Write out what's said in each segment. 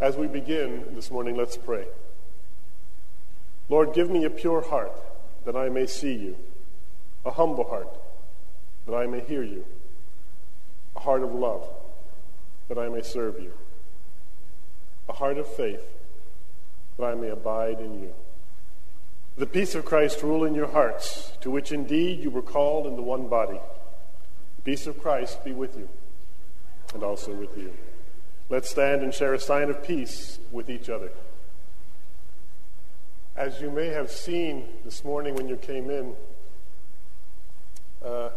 As we begin this morning, let's pray. Lord, give me a pure heart that I may see you, a humble heart that I may hear you, a heart of love that I may serve you, a heart of faith that I may abide in you. The peace of Christ rule in your hearts, to which indeed you were called in the one body. The peace of Christ be with you, and also with you. Let's stand and share a sign of peace with each other. As you may have seen this morning when you came in, uh,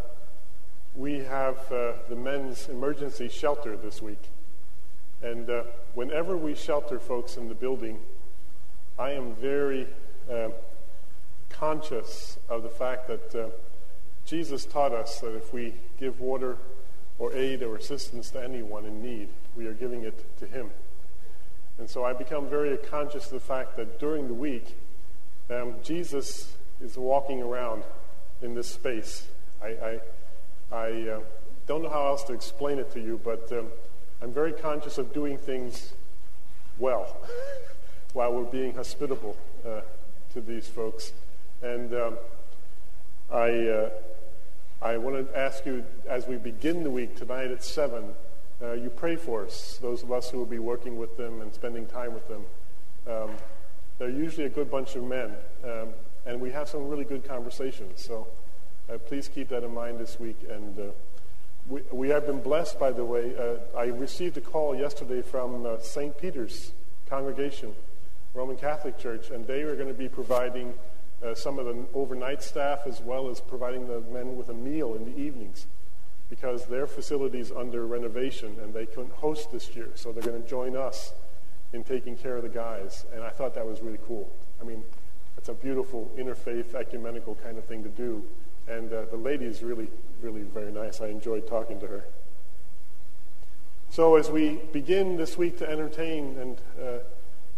we have uh, the men's emergency shelter this week. And uh, whenever we shelter folks in the building, I am very uh, conscious of the fact that uh, Jesus taught us that if we give water or aid or assistance to anyone in need, we are giving it to Him. And so I become very conscious of the fact that during the week, um, Jesus is walking around in this space. I, I, I uh, don't know how else to explain it to you, but um, I'm very conscious of doing things well while we're being hospitable uh, to these folks. And um, I, uh, I want to ask you, as we begin the week tonight at 7, uh, you pray for us, those of us who will be working with them and spending time with them. Um, they're usually a good bunch of men, um, and we have some really good conversations. So uh, please keep that in mind this week. And uh, we, we have been blessed, by the way. Uh, I received a call yesterday from uh, St. Peter's congregation, Roman Catholic Church, and they are going to be providing uh, some of the overnight staff as well as providing the men with a meal in the evenings because their facility is under renovation and they couldn't host this year. So they're going to join us in taking care of the guys. And I thought that was really cool. I mean, it's a beautiful interfaith, ecumenical kind of thing to do. And uh, the lady is really, really very nice. I enjoyed talking to her. So as we begin this week to entertain and uh,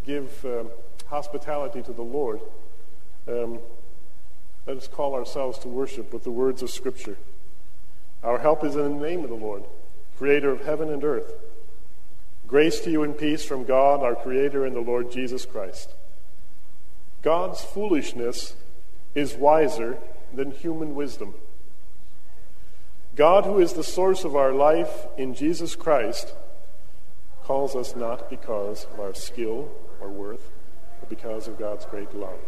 give um, hospitality to the Lord, um, let us call ourselves to worship with the words of Scripture. Our help is in the name of the Lord, creator of heaven and earth. Grace to you and peace from God, our creator, and the Lord Jesus Christ. God's foolishness is wiser than human wisdom. God, who is the source of our life in Jesus Christ, calls us not because of our skill or worth, but because of God's great love,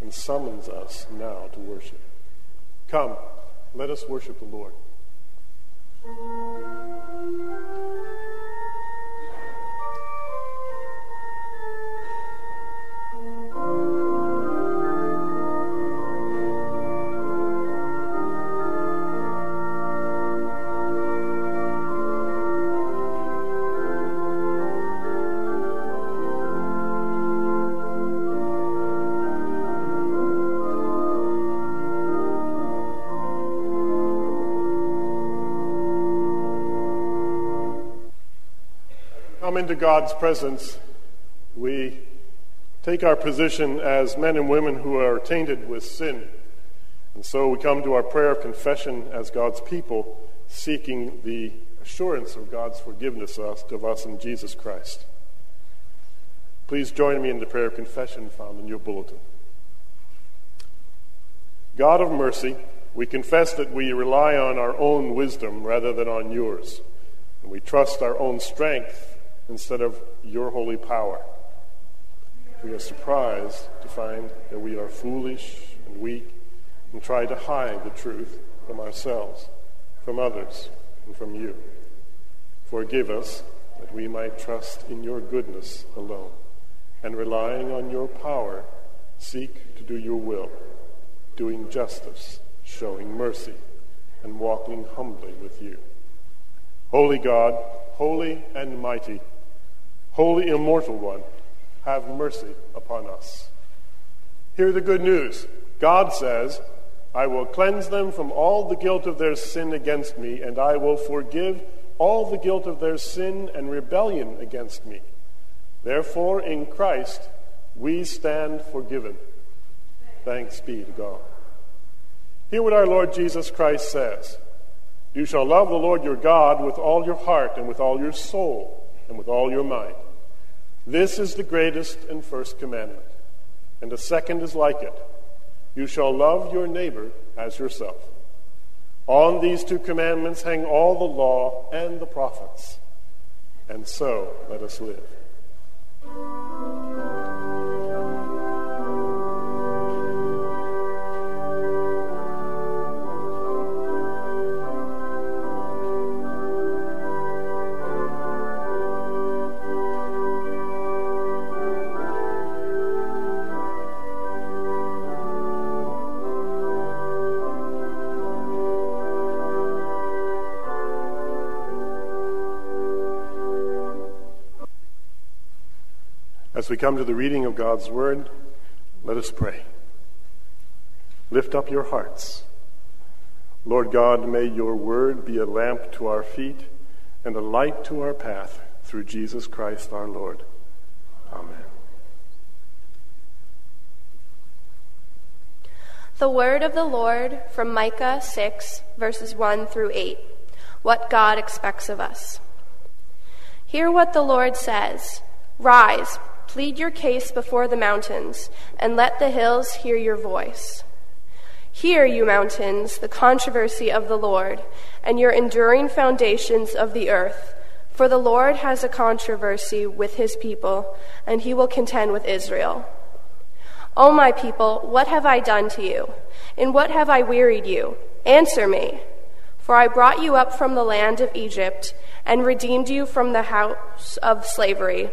and summons us now to worship. Come. Let us worship the Lord. Come into God's presence, we take our position as men and women who are tainted with sin. And so we come to our prayer of confession as God's people, seeking the assurance of God's forgiveness of us in Jesus Christ. Please join me in the prayer of confession found in your bulletin. God of mercy, we confess that we rely on our own wisdom rather than on yours, and we trust our own strength instead of your holy power. We are surprised to find that we are foolish and weak and try to hide the truth from ourselves, from others, and from you. Forgive us that we might trust in your goodness alone and relying on your power, seek to do your will, doing justice, showing mercy, and walking humbly with you. Holy God, holy and mighty, Holy Immortal One, have mercy upon us. Hear the good news. God says, I will cleanse them from all the guilt of their sin against me, and I will forgive all the guilt of their sin and rebellion against me. Therefore, in Christ, we stand forgiven. Thanks be to God. Hear what our Lord Jesus Christ says You shall love the Lord your God with all your heart, and with all your soul, and with all your mind. This is the greatest and first commandment, and the second is like it. You shall love your neighbor as yourself. On these two commandments hang all the law and the prophets. And so let us live. As we come to the reading of God's Word, let us pray. Lift up your hearts. Lord God, may your Word be a lamp to our feet and a light to our path through Jesus Christ our Lord. Amen. The word of the Lord from Micah 6, verses 1 through 8. What God expects of us. Hear what the Lord says Rise Plead your case before the mountains, and let the hills hear your voice. Hear, you mountains, the controversy of the Lord, and your enduring foundations of the earth. For the Lord has a controversy with his people, and he will contend with Israel. O my people, what have I done to you? In what have I wearied you? Answer me. For I brought you up from the land of Egypt, and redeemed you from the house of slavery.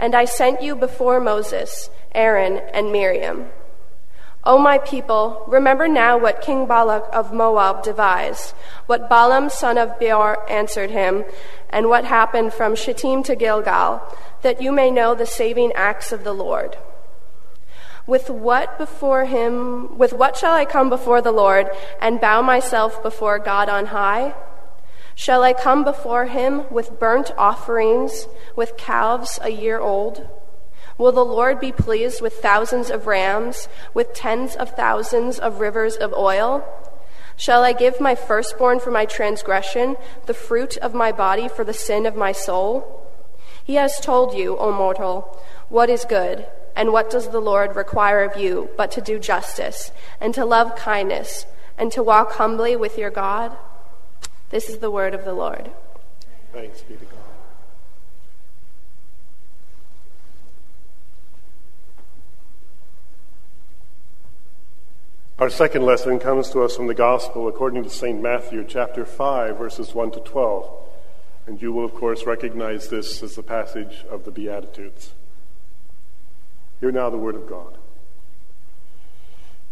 And I sent you before Moses, Aaron, and Miriam. O my people, remember now what King Balak of Moab devised, what Balaam son of Beor answered him, and what happened from Shittim to Gilgal, that you may know the saving acts of the Lord. With what before him, with what shall I come before the Lord and bow myself before God on high? Shall I come before him with burnt offerings, with calves a year old? Will the Lord be pleased with thousands of rams, with tens of thousands of rivers of oil? Shall I give my firstborn for my transgression, the fruit of my body for the sin of my soul? He has told you, O mortal, what is good, and what does the Lord require of you but to do justice, and to love kindness, and to walk humbly with your God? This is the word of the Lord. Thanks be to God. Our second lesson comes to us from the Gospel according to St. Matthew, chapter 5, verses 1 to 12. And you will, of course, recognize this as the passage of the Beatitudes. Hear now the word of God.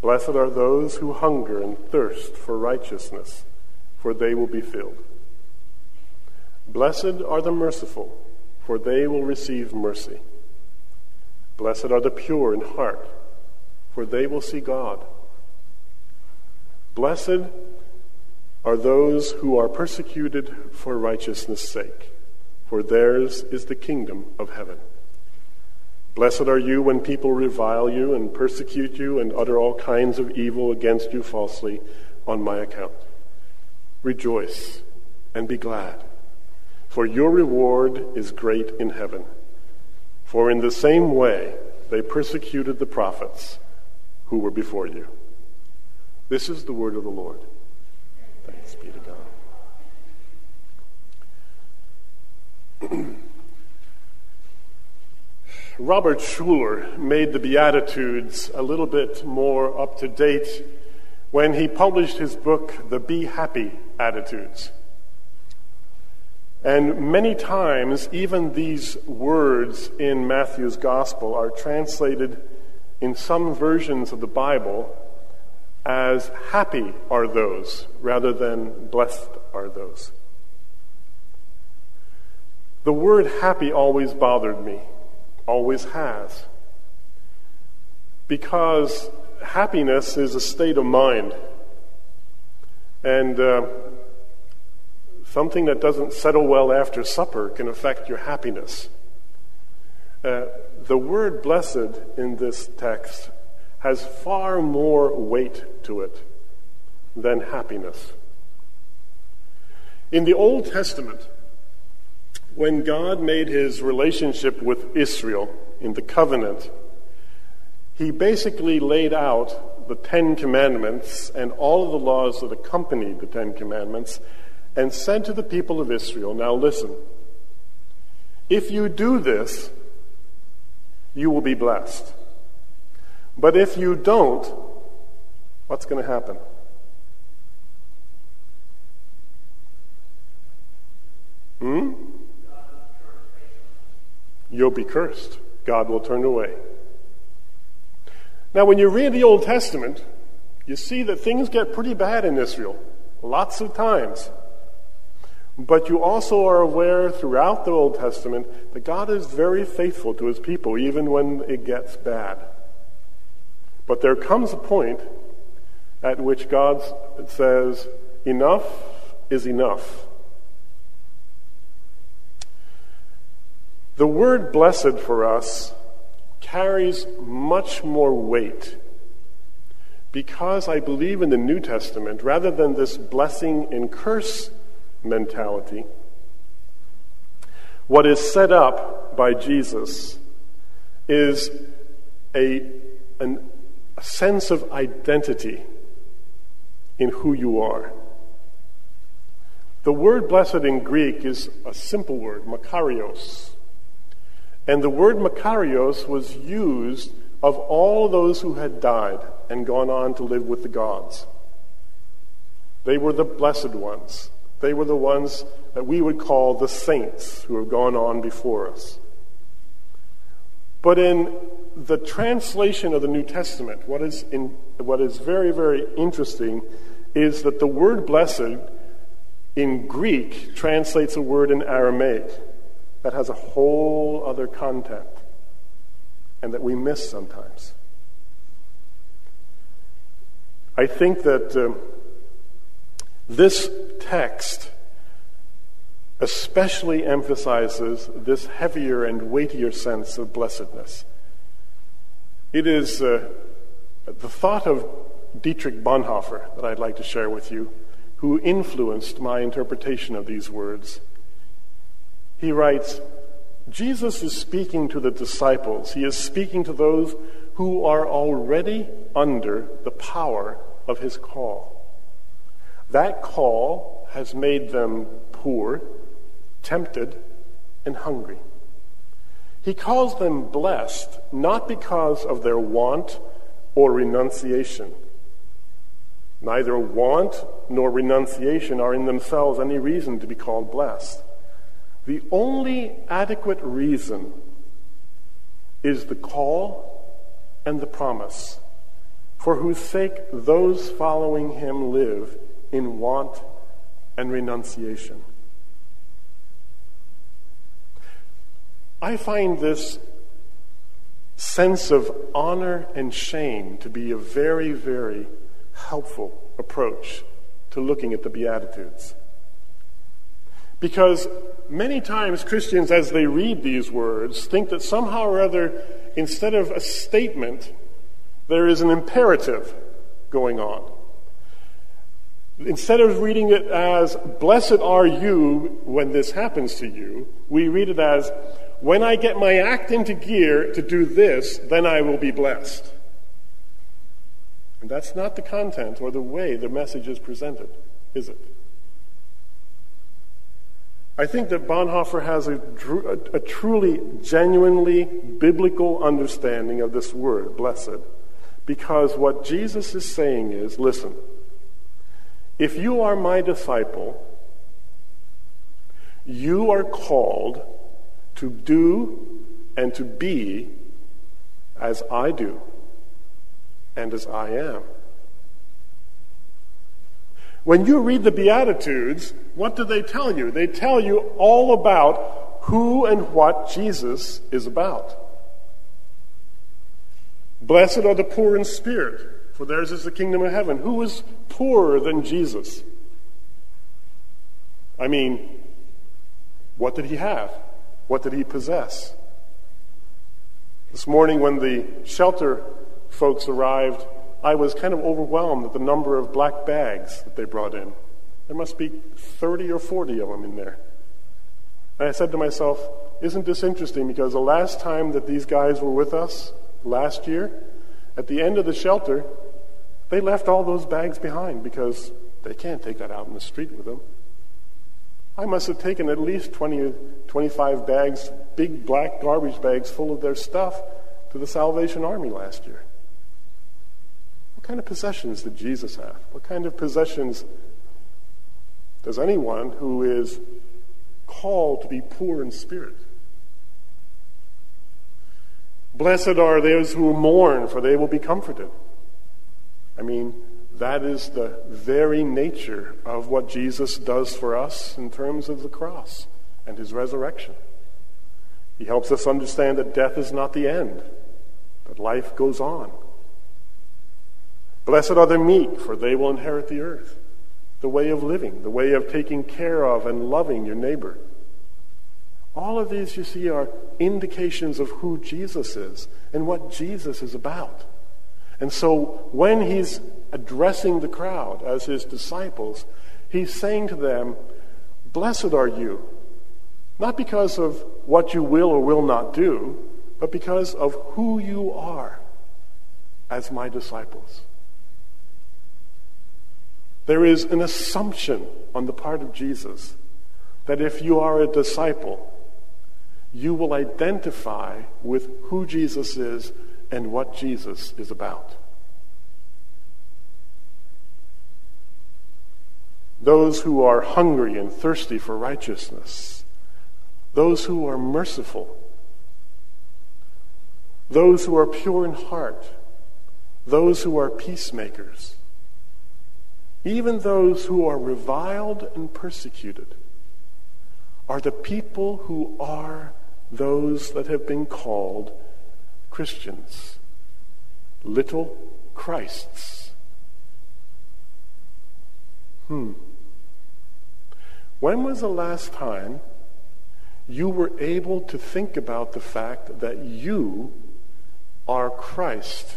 Blessed are those who hunger and thirst for righteousness, for they will be filled. Blessed are the merciful, for they will receive mercy. Blessed are the pure in heart, for they will see God. Blessed are those who are persecuted for righteousness' sake, for theirs is the kingdom of heaven. Blessed are you when people revile you and persecute you and utter all kinds of evil against you falsely on my account. Rejoice and be glad, for your reward is great in heaven. For in the same way they persecuted the prophets who were before you. This is the word of the Lord. Thanks be to God. Robert Schuller made the Beatitudes a little bit more up to date when he published his book, The Be Happy Attitudes. And many times, even these words in Matthew's Gospel are translated in some versions of the Bible as happy are those rather than blessed are those. The word happy always bothered me always has. because happiness is a state of mind. And uh, something that doesn't settle well after supper can affect your happiness. Uh, the word blessed in this text has far more weight to it than happiness. In the Old Testament, when God made his relationship with Israel in the covenant, he basically laid out the Ten Commandments and all of the laws that accompanied the Ten Commandments and said to the people of Israel, Now listen, if you do this, you will be blessed. But if you don't, what's going to happen? You'll be cursed. God will turn away. Now, when you read the Old Testament, you see that things get pretty bad in Israel, lots of times. But you also are aware throughout the Old Testament that God is very faithful to his people, even when it gets bad. But there comes a point at which God says, Enough is enough. The word blessed for us carries much more weight because I believe in the New Testament, rather than this blessing and curse mentality, what is set up by Jesus is a, an, a sense of identity in who you are. The word blessed in Greek is a simple word, makarios. And the word Makarios was used of all those who had died and gone on to live with the gods. They were the blessed ones. They were the ones that we would call the saints who have gone on before us. But in the translation of the New Testament, what is, in, what is very, very interesting is that the word blessed in Greek translates a word in Aramaic that has a whole other content and that we miss sometimes. I think that um, this text especially emphasizes this heavier and weightier sense of blessedness. It is uh, the thought of Dietrich Bonhoeffer that I'd like to share with you, who influenced my interpretation of these words. He writes Jesus is speaking to the disciples, he is speaking to those who are already under the power of his call. That call has made them poor, tempted, and hungry. He calls them blessed not because of their want or renunciation. Neither want nor renunciation are in themselves any reason to be called blessed. The only adequate reason is the call and the promise, for whose sake those following him live in want and renunciation. I find this sense of honor and shame to be a very, very helpful approach to looking at the Beatitudes. Because many times Christians, as they read these words, think that somehow or other, instead of a statement, there is an imperative going on. Instead of reading it as, blessed are you when this happens to you, we read it as, when I get my act into gear to do this, then I will be blessed. And that's not the content or the way the message is presented, is it? I think that Bonhoeffer has a, a, truly, genuinely biblical understanding of this word, blessed, because what Jesus is saying is listen, if you are my disciple, you are called to do and to be as I do and as I am. When you read the Beatitudes, what do they tell you? They tell you all about who and what Jesus is about. Blessed are the poor in spirit, for theirs is the kingdom of heaven. Who is poorer than Jesus? I mean, what did he have? What did he possess? This morning, when the shelter folks arrived, I was kind of overwhelmed at the number of black bags that they brought in. There must be 30 or 40 of them in there. And I said to myself, isn't this interesting? Because the last time that these guys were with us, last year, at the end of the shelter, they left all those bags behind because they can't take that out in the street with them. I must have taken at least 20, 25 bags, big black garbage bags full of their stuff to the Salvation Army last year. What kind of possessions did Jesus have? What kind of possessions does anyone who is called to be poor in spirit? Blessed are those who mourn, for they will be comforted. I mean, that is the very nature of what Jesus does for us in terms of the cross and his resurrection. He helps us understand that death is not the end, that life goes on. Blessed are the meek, for they will inherit the earth. The way of living, the way of taking care of and loving your neighbor. All of these, you see, are indications of who Jesus is and what Jesus is about. And so when he's addressing the crowd as his disciples, he's saying to them, Blessed are you, not because of what you will or will not do, but because of who you are as my disciples. There is an assumption on the part of Jesus that if you are a disciple, you will identify with who Jesus is and what Jesus is about. Those who are hungry and thirsty for righteousness, those who are merciful, those who are pure in heart, those who are peacemakers, even those who are reviled and persecuted, are the people who are those that have been called Christians, little Christs. Hmm. When was the last time you were able to think about the fact that you are Christ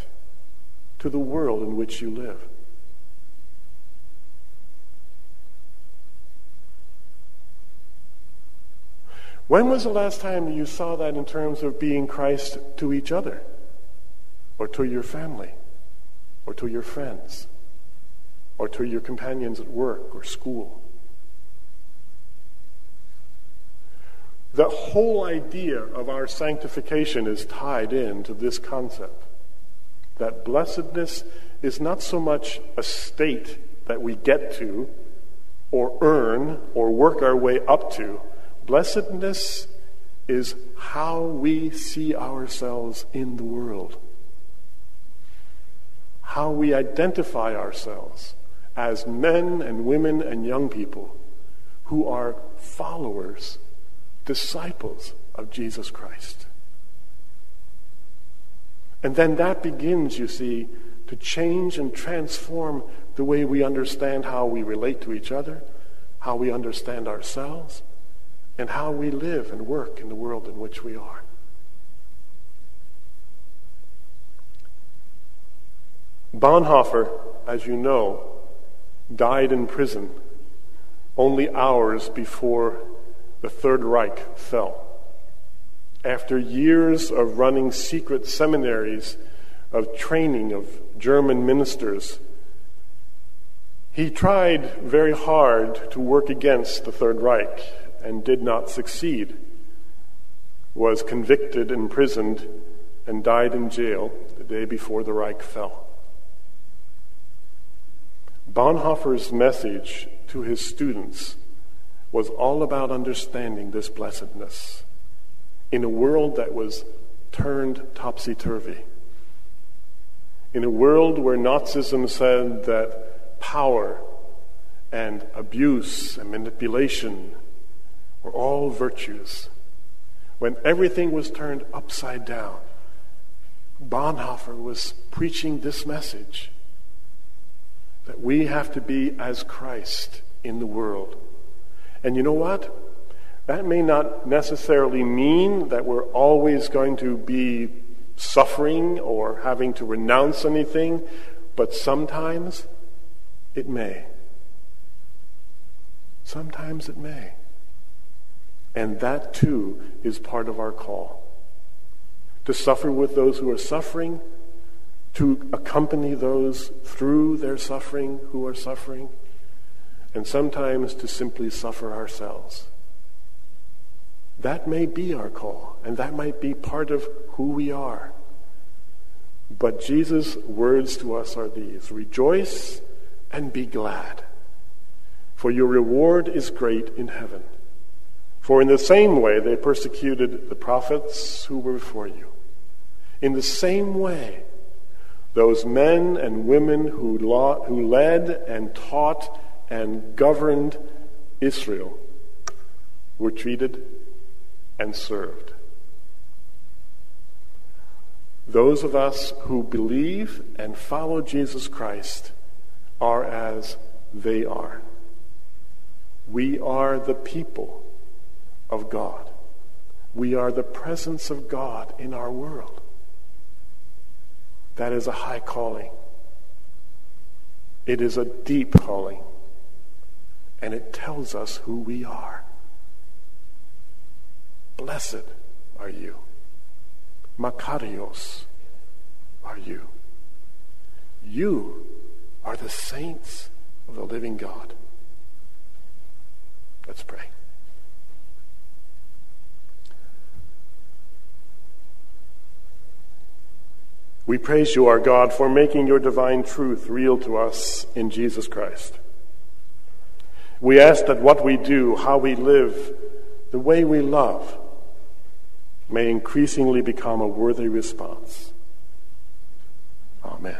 to the world in which you live? When was the last time you saw that in terms of being Christ to each other, or to your family, or to your friends, or to your companions at work or school? The whole idea of our sanctification is tied into this concept. That blessedness is not so much a state that we get to, or earn, or work our way up to Blessedness is how we see ourselves in the world, how we identify ourselves as men and women and young people who are followers, disciples of Jesus Christ. And then that begins, you see, to change and transform the way we understand how we relate to each other, how we understand ourselves, and how we live and work in the world in which we are. Bonhoeffer, as you know, died in prison only hours before the Third Reich fell. After years of running secret seminaries of training of German ministers, he tried very hard to work against the Third Reich and did not succeed, was convicted, imprisoned, and died in jail the day before the Reich fell. Bonhoeffer's message to his students was all about understanding this blessedness in a world that was turned topsy turvy. In a world where Nazism said that power and abuse and manipulation were all virtues. When everything was turned upside down, Bonhoeffer was preaching this message that we have to be as Christ in the world. And you know what? That may not necessarily mean that we're always going to be suffering or having to renounce anything, but sometimes it may. Sometimes it may. And that too is part of our call. To suffer with those who are suffering, to accompany those through their suffering who are suffering, and sometimes to simply suffer ourselves. That may be our call, and that might be part of who we are. But Jesus' words to us are these Rejoice and be glad, for your reward is great in heaven. For in the same way they persecuted the prophets who were before you. In the same way, those men and women who, who led and taught and governed Israel were treated and served. Those of us who believe and follow Jesus Christ are as they are. We are the people of God. We are the presence of God in our world. That is a high calling. It is a deep calling. And it tells us who we are. Blessed are you. Makarios are you. You are the saints of the living God. Let's pray. We praise you, our God, for making your divine truth real to us in Jesus Christ. We ask that what we do, how we live, the way we love, may increasingly become a worthy response. Amen.